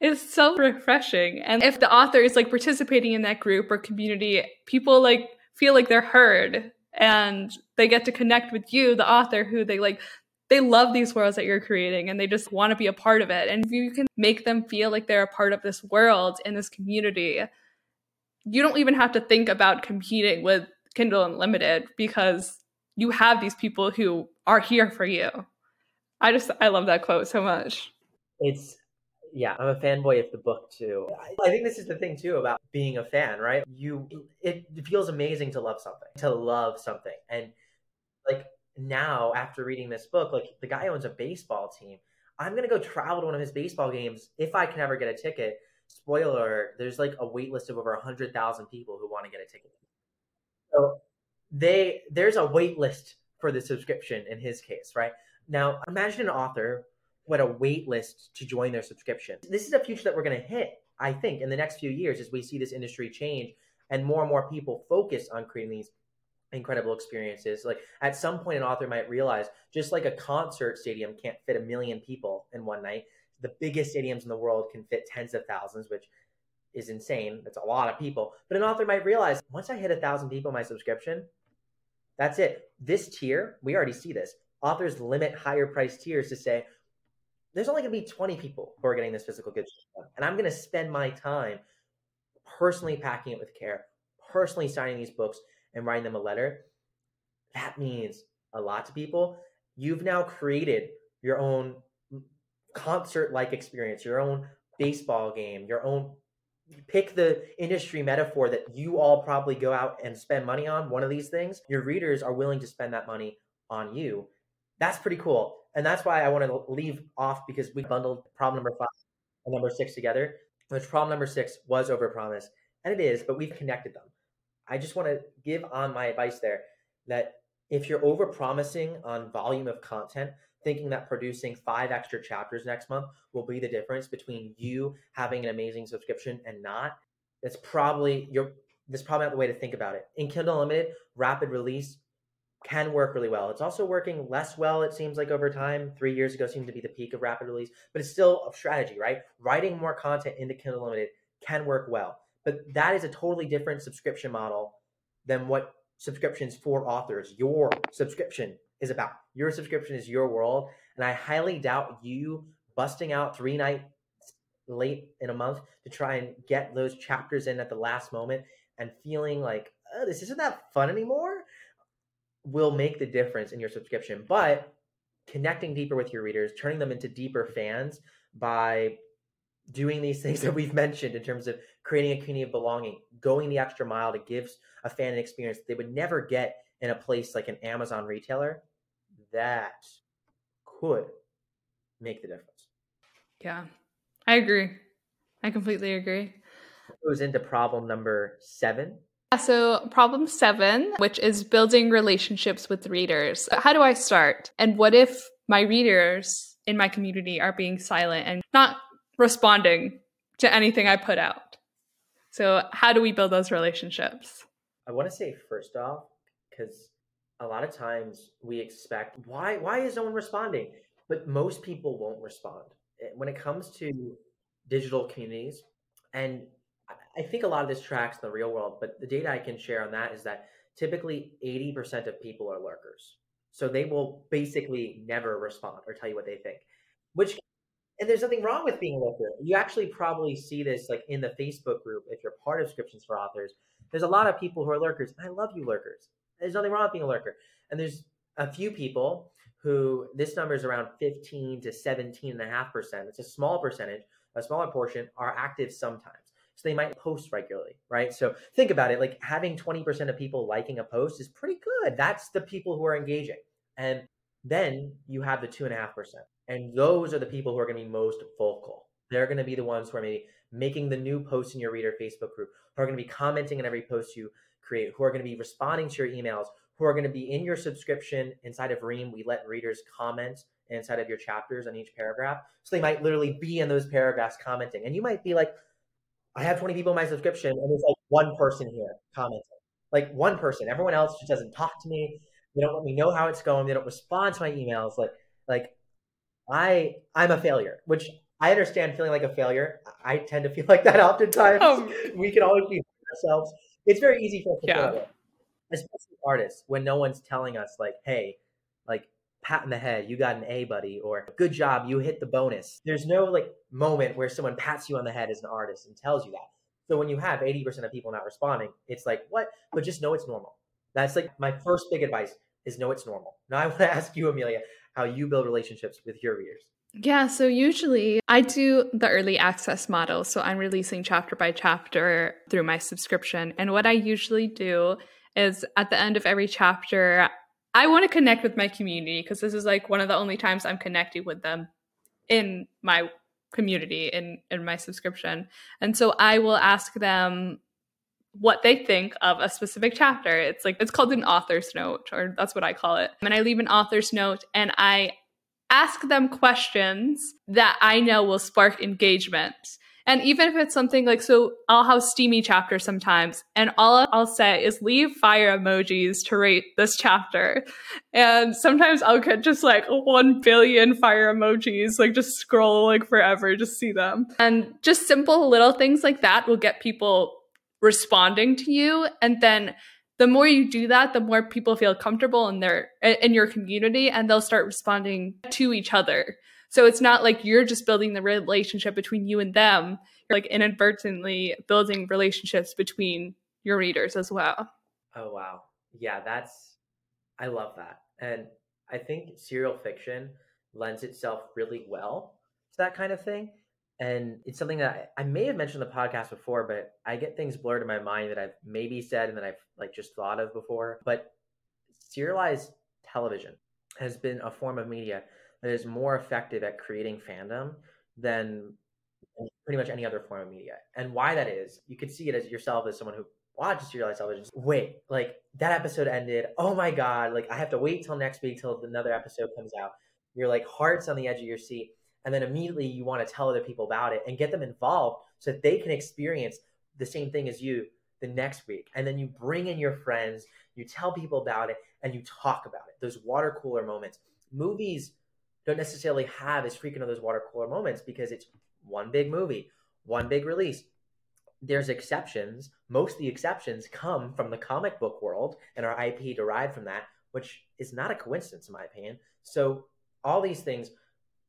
it's so refreshing. And if the author is like participating in that group or community, people like feel like they're heard and they get to connect with you, the author, who they like they love these worlds that you're creating and they just want to be a part of it. And if you can make them feel like they're a part of this world and this community, you don't even have to think about competing with Kindle Unlimited because you have these people who are here for you. I just, I love that quote so much. It's, yeah, I'm a fanboy of the book too. I think this is the thing too about being a fan, right? You, it feels amazing to love something, to love something. And like, now after reading this book, like the guy owns a baseball team. I'm gonna go travel to one of his baseball games if I can ever get a ticket. Spoiler: there's like a wait list of over hundred thousand people who want to get a ticket. So they there's a wait list for the subscription in his case, right? Now imagine an author had a wait list to join their subscription. This is a future that we're gonna hit, I think, in the next few years as we see this industry change and more and more people focus on creating these incredible experiences. Like at some point, an author might realize just like a concert stadium can't fit a million people in one night, the biggest stadiums in the world can fit tens of thousands, which is insane. That's a lot of people. But an author might realize once I hit a thousand people my subscription, that's it. This tier, we already see this. Authors limit higher price tiers to say, there's only going to be 20 people who are getting this physical good And I'm going to spend my time personally packing it with care, personally signing these books, and writing them a letter, that means a lot to people. You've now created your own concert like experience, your own baseball game, your own pick the industry metaphor that you all probably go out and spend money on one of these things your readers are willing to spend that money on you. That's pretty cool. And that's why i want to leave off because we bundled problem number five and number six together which problem number six was overpromise and it is but we've connected them I just want to give on my advice there that if you're over promising on volume of content, thinking that producing five extra chapters next month will be the difference between you having an amazing subscription and not, that's probably you're that's probably not the way to think about it. In Kindle Unlimited, rapid release can work really well. It's also working less well, it seems like over time. Three years ago seemed to be the peak of rapid release, but it's still a strategy, right? Writing more content into Kindle Unlimited can work well. But that is a totally different subscription model than what subscriptions for authors, your subscription is about. Your subscription is your world. And I highly doubt you busting out three nights late in a month to try and get those chapters in at the last moment and feeling like, oh, this isn't that fun anymore will make the difference in your subscription. But connecting deeper with your readers, turning them into deeper fans by doing these things that we've mentioned in terms of creating a community of belonging, going the extra mile to give a fan an experience that they would never get in a place like an Amazon retailer, that could make the difference. Yeah, I agree. I completely agree. It Goes into problem number seven. So, problem seven, which is building relationships with readers. How do I start? And what if my readers in my community are being silent and not responding to anything I put out? So, how do we build those relationships? I want to say, first off, because a lot of times we expect, why, why is no one responding? But most people won't respond. Eh, when it comes to digital communities, and I think a lot of this tracks in the real world, but the data I can share on that is that typically 80% of people are lurkers. So they will basically never respond or tell you what they think, which, and there's nothing wrong with being a lurker. You actually probably see this like in the Facebook group if you're part of Subscriptions for Authors. There's a lot of people who are lurkers. And I love you, lurkers. There's nothing wrong with being a lurker. And there's a few people who this number is around 15 to 17 and a half percent. It's a small percentage, a smaller portion are active sometimes. So they might post regularly, right? So think about it like having 20% of people liking a post is pretty good. That's the people who are engaging. And then you have the two and a half percent. And those are the people who are going to be most vocal. They're going to be the ones who are maybe making the new posts in your reader Facebook group, who are going to be commenting on every post you create, who are going to be responding to your emails, who are going to be in your subscription inside of Ream. We let readers comment inside of your chapters on each paragraph. So they might literally be in those paragraphs commenting. And you might be like, I have 20 people in my subscription, and there's like one person here commenting. Like one person. Everyone else just doesn't talk to me. They don't let me know how it's going. They don't respond to my emails. Like, like I I'm a failure, which I understand feeling like a failure. I tend to feel like that oftentimes. Oh. We can always be ourselves. It's very easy for us to yeah. way. Especially artists when no one's telling us like, hey, like pat in the head, you got an A, buddy, or good job, you hit the bonus. There's no like moment where someone pats you on the head as an artist and tells you that. So when you have 80% of people not responding, it's like, what? But just know it's normal. That's like my first big advice is know it's normal. Now I want to ask you, Amelia, how you build relationships with your readers. Yeah, so usually I do the early access model. So I'm releasing chapter by chapter through my subscription. And what I usually do is at the end of every chapter, I want to connect with my community because this is like one of the only times I'm connecting with them in my community in in my subscription. And so I will ask them what they think of a specific chapter. It's like it's called an author's note or that's what I call it. And I leave an author's note and I ask them questions that I know will spark engagement. And even if it's something like, so I'll have steamy chapters sometimes, and all I'll say is leave fire emojis to rate this chapter. And sometimes I'll get just like 1 billion fire emojis, like just scroll like forever, just see them. And just simple little things like that will get people responding to you. And then the more you do that, the more people feel comfortable in their in your community and they'll start responding to each other. So it's not like you're just building the relationship between you and them. You're like inadvertently building relationships between your readers as well. Oh wow. Yeah, that's I love that. And I think serial fiction lends itself really well to that kind of thing. And it's something that I, I may have mentioned the podcast before, but I get things blurred in my mind that I've maybe said and that I've like just thought of before. But serialized television has been a form of media that is more effective at creating fandom than pretty much any other form of media. And why that is, you could see it as yourself as someone who watches serialized television. Wait, like that episode ended. Oh my god! Like I have to wait till next week till another episode comes out. You're like hearts on the edge of your seat, and then immediately you want to tell other people about it and get them involved so that they can experience the same thing as you the next week. And then you bring in your friends, you tell people about it, and you talk about it. Those water cooler moments. Movies don't necessarily have as frequent of those water cooler moments because it's one big movie, one big release. There's exceptions. Most of the exceptions come from the comic book world and our IP derived from that, which is not a coincidence in my opinion. So all these things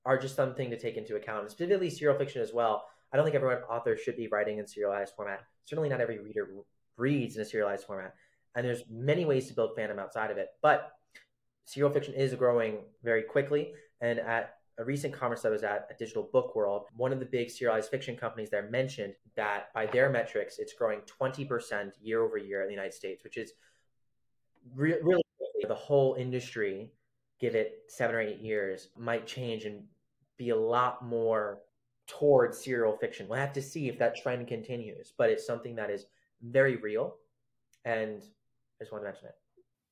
are just something to take into account, specifically serial fiction as well. I don't think everyone author should be writing in serialized format. Certainly not every reader reads in a serialized format. And there's many ways to build fandom outside of it. But serial fiction is growing very quickly. And at a recent conference I was at, at Digital Book World, one of the big serialized fiction companies there mentioned that by their metrics, it's growing 20% year over year in the United States, which is re- really the whole industry give it seven or eight years, might change and be a lot more towards serial fiction. We'll have to see if that trend continues, but it's something that is very real. And I just want to mention it.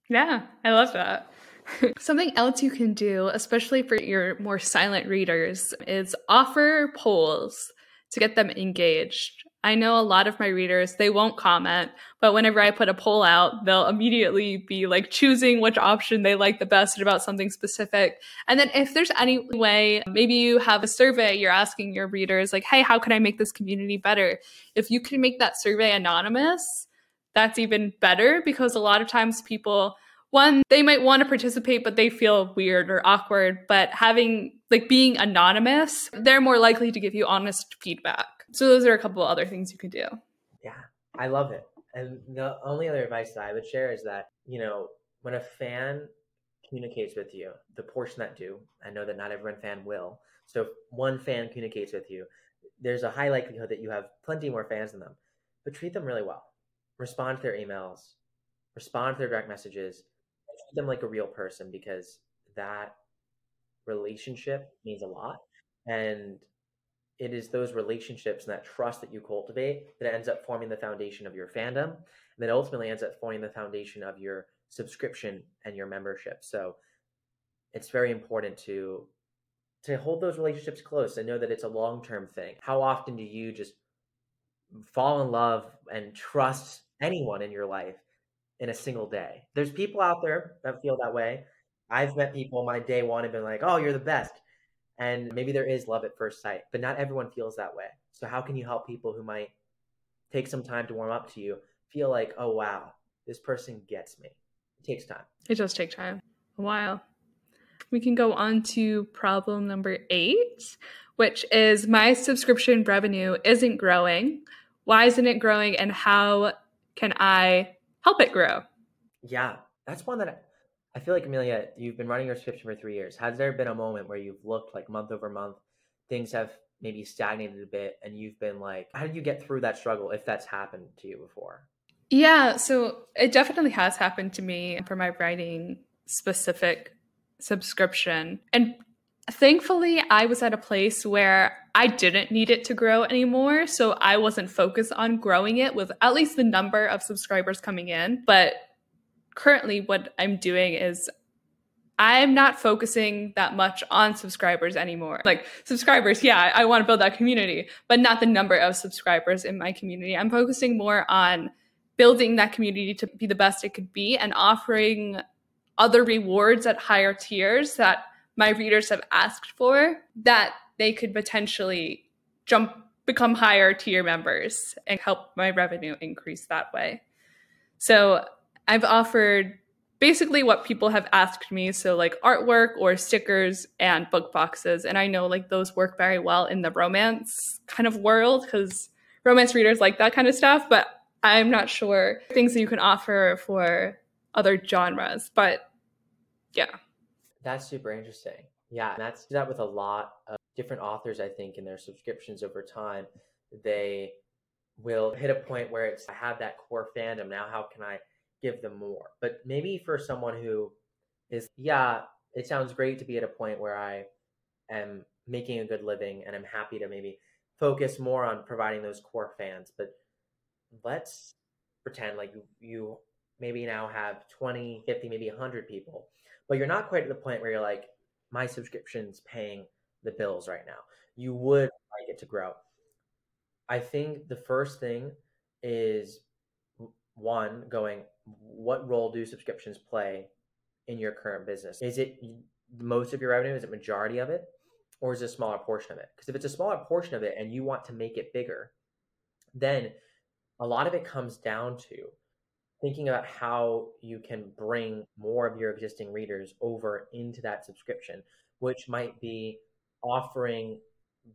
Yeah, I love that. Something else you can do, especially for your more silent readers, is offer polls to get them engaged. I know a lot of my readers, they won't comment, but whenever I put a poll out, they'll immediately be like choosing which option they like the best about something specific. And then if there's any way, maybe you have a survey, you're asking your readers, like, hey, how can I make this community better? If you can make that survey anonymous, that's even better because a lot of times people, one, they might want to participate, but they feel weird or awkward. But having like being anonymous, they're more likely to give you honest feedback. So those are a couple other things you could do. Yeah, I love it. And the only other advice that I would share is that, you know, when a fan communicates with you, the portion that do, I know that not everyone fan will. So if one fan communicates with you, there's a high likelihood that you have plenty more fans than them. But treat them really well. Respond to their emails, respond to their direct messages, treat them like a real person because that relationship means a lot. And it is those relationships and that trust that you cultivate that ends up forming the foundation of your fandom and that ultimately ends up forming the foundation of your subscription and your membership. So it's very important to to hold those relationships close and know that it's a long-term thing. How often do you just fall in love and trust anyone in your life in a single day? There's people out there that feel that way. I've met people my day one and been like oh you're the best and maybe there is love at first sight, but not everyone feels that way. So, how can you help people who might take some time to warm up to you feel like, oh, wow, this person gets me? It takes time. It does take time, a while. We can go on to problem number eight, which is my subscription revenue isn't growing. Why isn't it growing? And how can I help it grow? Yeah, that's one that I feel like Amelia, you've been running your subscription for three years. Has there been a moment where you've looked like month over month, things have maybe stagnated a bit, and you've been like, how did you get through that struggle if that's happened to you before? Yeah, so it definitely has happened to me for my writing specific subscription. And thankfully, I was at a place where I didn't need it to grow anymore. So I wasn't focused on growing it with at least the number of subscribers coming in. But currently what I'm doing is I'm not focusing that much on subscribers anymore. Like subscribers, yeah, I, want to build that community, but not the number of subscribers in my community. I'm focusing more on building that community to be the best it could be and offering other rewards at higher tiers that my readers have asked for that they could potentially jump become higher tier members and help my revenue increase that way. So I've offered basically what people have asked me. So, like artwork or stickers and book boxes. And I know like those work very well in the romance kind of world because romance readers like that kind of stuff. But I'm not sure things that you can offer for other genres. But yeah. That's super interesting. Yeah. That's that with a lot of different authors, I think, in their subscriptions over time. They will hit a point where it's I have that core fandom. Now how can I give them more. But maybe for someone who is, yeah, it sounds great to be at a point where I am making a good living and I'm happy to maybe focus more on providing those core fans. But let's pretend like you, you maybe now have 20, 50, maybe 100 people, but you're not quite at the point where you're like, my subscription's paying the bills right now. You would like it to grow. I think the first thing is one going what role do subscriptions play in your current business? Is it most of your revenue? Is it majority of it? Or is it a smaller portion of it? Because if it's a smaller portion of it and you want to make it bigger, then a lot of it comes down to thinking about how you can bring more of your existing readers over into that subscription, which might be offering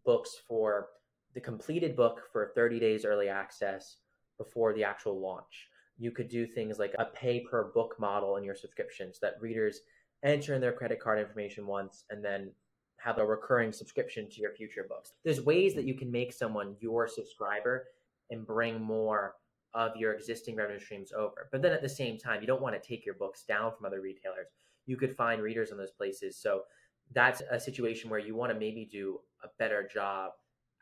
books for the completed book for 30 days early access before the actual launch you could do things like a pay per book model in your subscriptions that readers enter in their credit card information once and then have a recurring subscription to your future books. There's ways that you can make someone your subscriber and bring more of your existing revenue streams over. But then at the same time, you don't want to take your books down from other retailers. you could find readers in those places. So that's a situation where you want to maybe do a better job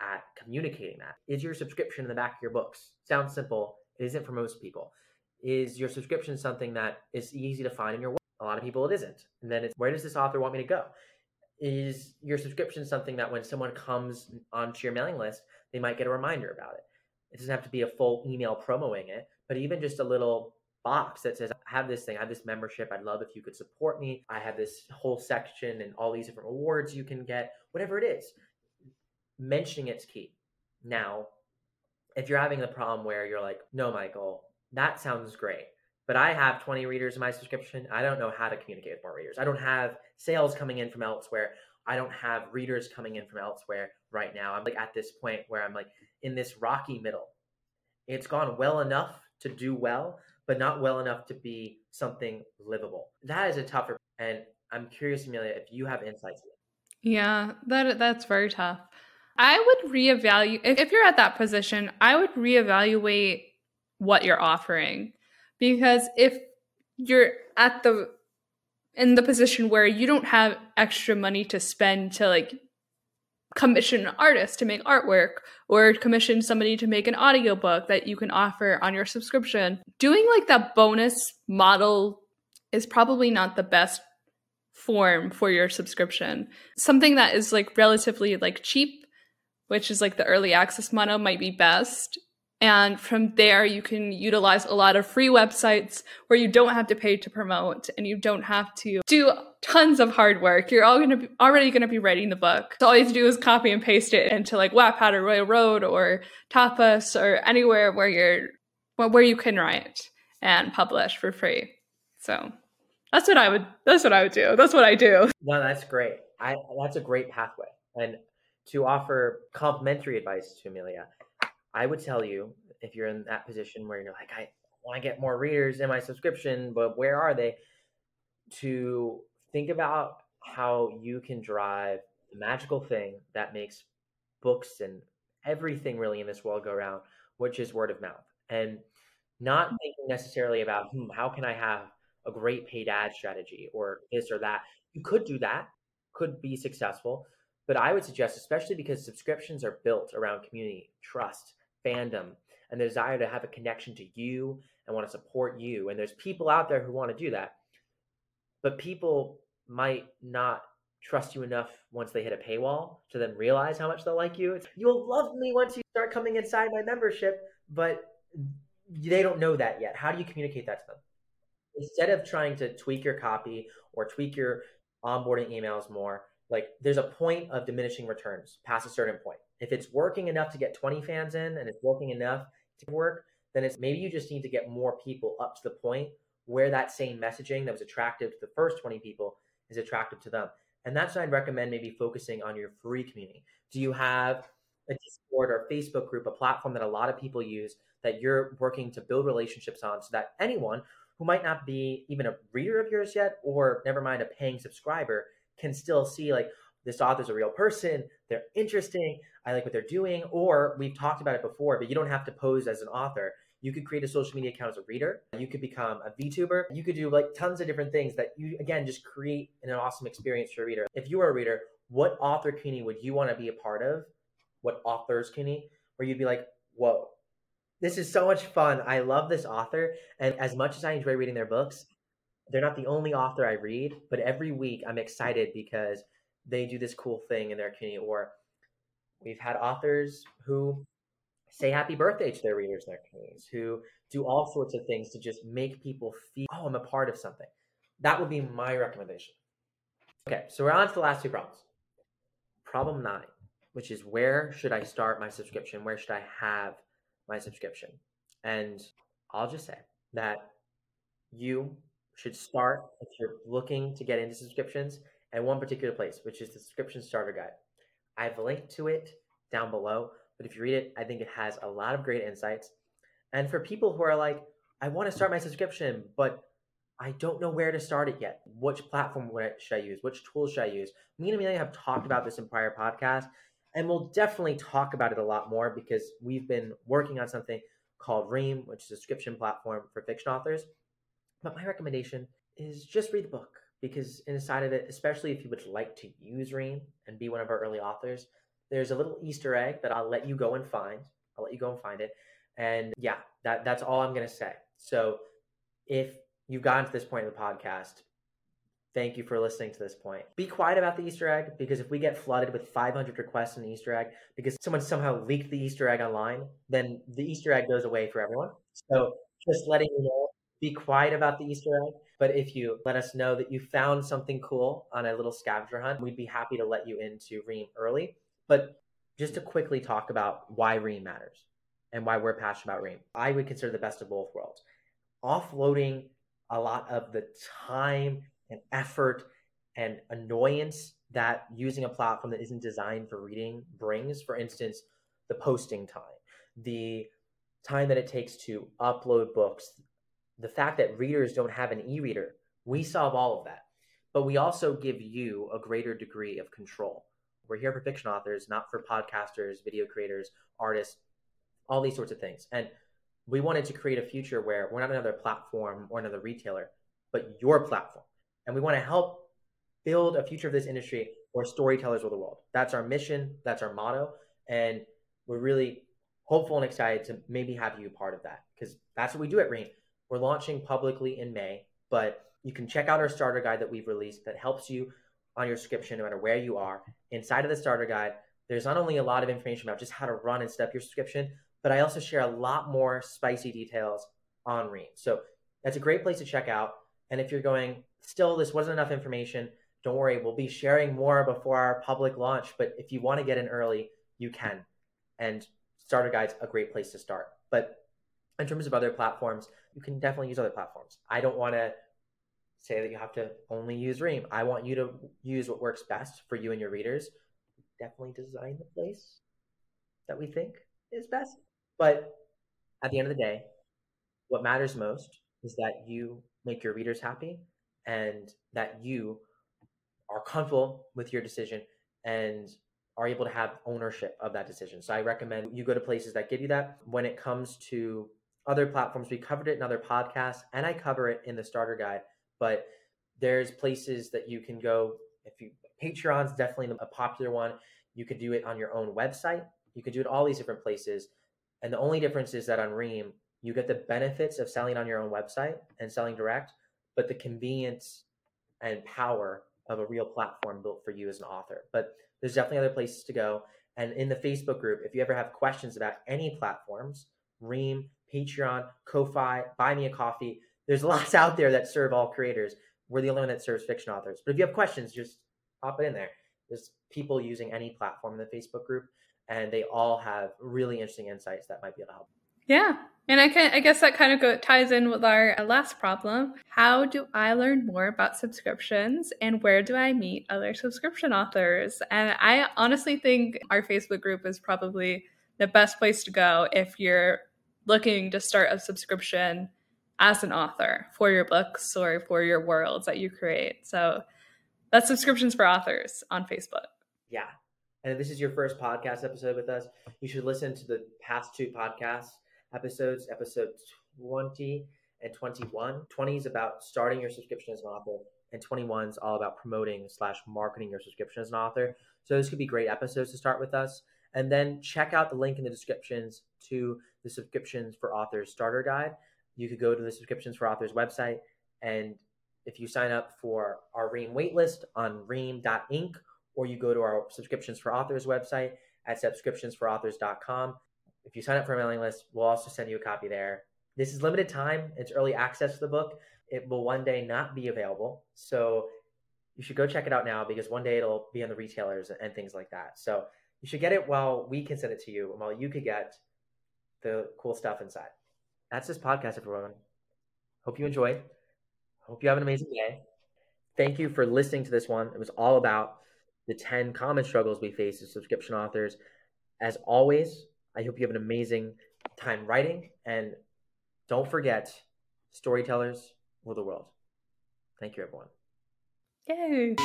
at communicating that. Is your subscription in the back of your books? Sounds simple. It isn't for most people. Is your subscription something that is easy to find in your a lot of people it isn't. And then it's where does this author want me to go? Is your subscription something that when someone comes onto your mailing list, they might get a reminder about it? It doesn't have to be a full email promoting it, but even just a little box that says, I have this thing, I have this membership. I'd love if you could support me. I have this whole section and all these different rewards you can get, whatever it is. Mentioning it's key. Now, if you're having the problem where you're like, no, Michael, that sounds great but I have 20 readers in my subscription. I don't know how to communicate with more readers. I don't have sales coming in from elsewhere. I don't have readers coming in from elsewhere right now. I'm like at this point where I'm like in this rocky middle. It's gone well enough to do well, but not well enough to be something livable. That is a tougher and I'm curious, Amelia, if you have insights. Yeah, that that's very tough. I would reevaluate if you're at that position, I would reevaluate what you're offering. Because if you're at the in the position where you don't have extra money to spend to like commission an artist to make artwork or commission somebody to make an audiobook that you can offer on your subscription doing like that bonus model is probably not the best form for your subscription. Something that is like relatively like cheap which is like the early access model might be best and from there, you can utilize a lot of free websites where you don't have to pay to promote and you don't have to do tons of hard work. You're all gonna be already gonna be writing the book. So all you have to do is copy and paste it into like Wattpad or Royal Road or Tapas or anywhere where you're where you can write and publish for free. So that's what I would that's what I would do. That's what I do. No, that's great. I that's a great pathway. And to offer complimentary advice to Amelia, I would tell you if you're in that position where you're like, I want to get more readers in my subscription, but where are they? To think about how you can drive the magical thing that makes books and everything really in this world go around, which is word of mouth. And not mm. thinking necessarily about hmm, how can I have a great paid ad strategy or this or that. You could do that, could be successful, but I would suggest, especially because subscriptions are built around community, trust, fandom and the desire to have a connection to you and want to support you. And there's people out there who want to do that. But people might not trust you enough once they hit a paywall to then realize how much they'll like you. You'll love me once you start coming inside my membership, but they don't know that yet. How do you communicate that to them? Instead of trying to tweak your copy or tweak your onboarding emails more, like there's a point of diminishing returns past a certain point. If it's working enough to get 20 fans in and it's working enough to work, then it's maybe you just need to get more people up to the point where that same messaging that was attractive to the first 20 people is attractive to them. And that's what I'd recommend maybe focusing on your free community. Do you have a Discord or Facebook group, a platform that a lot of people use that you're working to build relationships on so that anyone who might not be even a reader of yours yet, or never mind a paying subscriber, can still see like, this author's a real person, they're interesting, I like what they're doing. Or we've talked about it before, but you don't have to pose as an author. You could create a social media account as a reader. You could become a VTuber. You could do like tons of different things that you, again, just create an awesome experience for a reader. If you are a reader, what author community would you want to be a part of? What authors community where you'd be like, whoa, this is so much fun. I love this author. And as much as I enjoy reading their books, they're not the only author I read, but every week I'm excited because they do this cool thing in their community. Or we've had authors who say happy birthday to their readers in their communities, who do all sorts of things to just make people feel, oh, I'm a part of something. That would be my recommendation. Okay, so we're on to the last two problems. Problem nine, which is where should I start my subscription? Where should I have my subscription? And I'll just say that you should start if you're looking to get into subscriptions at one particular place, which is the subscription starter guide. I've linked to it down below, but if you read it, I think it has a lot of great insights. And for people who are like, I want to start my subscription, but I don't know where to start it yet. Which platform should I use? Which tools should I use? Me and Amelia have talked about this in prior podcasts, and we'll definitely talk about it a lot more because we've been working on something called Ream, which is a subscription platform for fiction authors. But my recommendation is just read the book because inside of it, especially if you would like to use Ream and be one of our early authors, there's a little Easter egg that I'll let you go and find. I'll let you go and find it. And yeah, that that's all I'm gonna say. So if you've gotten to this point in the podcast, thank you for listening to this point. Be quiet about the Easter egg because if we get flooded with 500 requests in the Easter egg because someone somehow leaked the Easter egg online, then the Easter egg goes away for everyone. So just letting you know, be quiet about the Easter egg. But if you let us know that you found something cool on a little scavenger hunt, we'd be happy to let you into Ream early. But just to quickly talk about why Ream matters and why we're passionate about Ream, I would consider the best of both worlds. Offloading a lot of the time and effort and annoyance that using a platform that isn't designed for reading brings. For instance, the posting time, the time that it takes to upload books, the fact that readers don't have an e reader. We solve all of that. But we also give you a greater degree of control. We're here for fiction authors, not for podcasters, video creators, artists, all these sorts of things. And we wanted to create a future where we're not another platform or another retailer, but your platform. And we want to help build a future of this industry where storytellers rule the world. That's our mission, that's our motto. And we're really hopeful and excited to maybe have you part of that because that's what we do at Ream. We're launching publicly in May, but you can check out our starter guide that we've released that helps you on your subscription no matter where you are. Inside of the starter guide, there's not only a lot of information about just how to run and set up your subscription, but I also share a lot more spicy details on Ream. So that's a great place to check out. And if you're going, still, this wasn't enough information, don't worry, we'll be sharing more before our public launch. But if you want to get in early, you can. And Starter Guide's a great place to start. But in terms of other platforms, you can definitely use other platforms. I don't want to say that you have to only use Ream. I want you to use what works best for you and your readers. Definitely design the place that we think is best. But at the end of the day, what matters most is that you make your readers happy and that you are comfortable with your decision and are able to have ownership of that decision. So I recommend you go to places that give you that. When it comes to other platforms, we covered it in other podcasts and I cover it in the starter guide, but there's places that you can go if you Patreon's definitely a popular one. You could do it on your own website. You could do it all these different places. And the only difference is that on Ream, you get the benefits of selling on your own website and selling direct, but the convenience and power of a real platform built for you as an author. But there's definitely other places to go. And in the Facebook group, if you ever have questions about any platforms, Ream, Patreon, Ko-fi, Buy Me a Coffee, there's lots out there that serve all creators. We're the only one that serves fiction authors. But if you have questions, just pop it in there. There's people using any platform in the Facebook group, and they all have really interesting insights that might be able to help. Yeah, and I can I guess that kind of go, ties in with our last problem. How do I learn more about subscriptions and where do I meet other subscription authors? And I honestly think our Facebook group is probably the best place to go if you're looking to start a subscription as an author for your books or for your worlds that you create. So that's subscriptions for authors on Facebook. Yeah. And if this is your first podcast episode with us, you should listen to the past two podcasts episodes, episode 20 and 21. 20 is about starting your subscription as an author, and 21 is all about promoting slash marketing your subscription as an author. So this could be great episodes to start with us. And then check out the link in the descriptions to the subscriptions for authors starter guide. You could go to the subscriptions for authors website, and if you sign up for our Ream waitlist on ream.inc, or you go to our subscriptions for authors website at subscriptionsforauthors.com, if you sign up for a mailing list, we'll also send you a copy there. This is limited time. It's early access to the book. It will one day not be available. So you should go check it out now because one day it'll be on the retailers and things like that. So you should get it while we can send it to you and while you could get the cool stuff inside. That's this podcast, everyone. Hope you enjoyed. Hope you have an amazing day. Thank you for listening to this one. It was all about the 10 common struggles we face as subscription authors. As always, I hope you have an amazing time writing. And don't forget, storytellers rule the world. Thank you, everyone. Yay.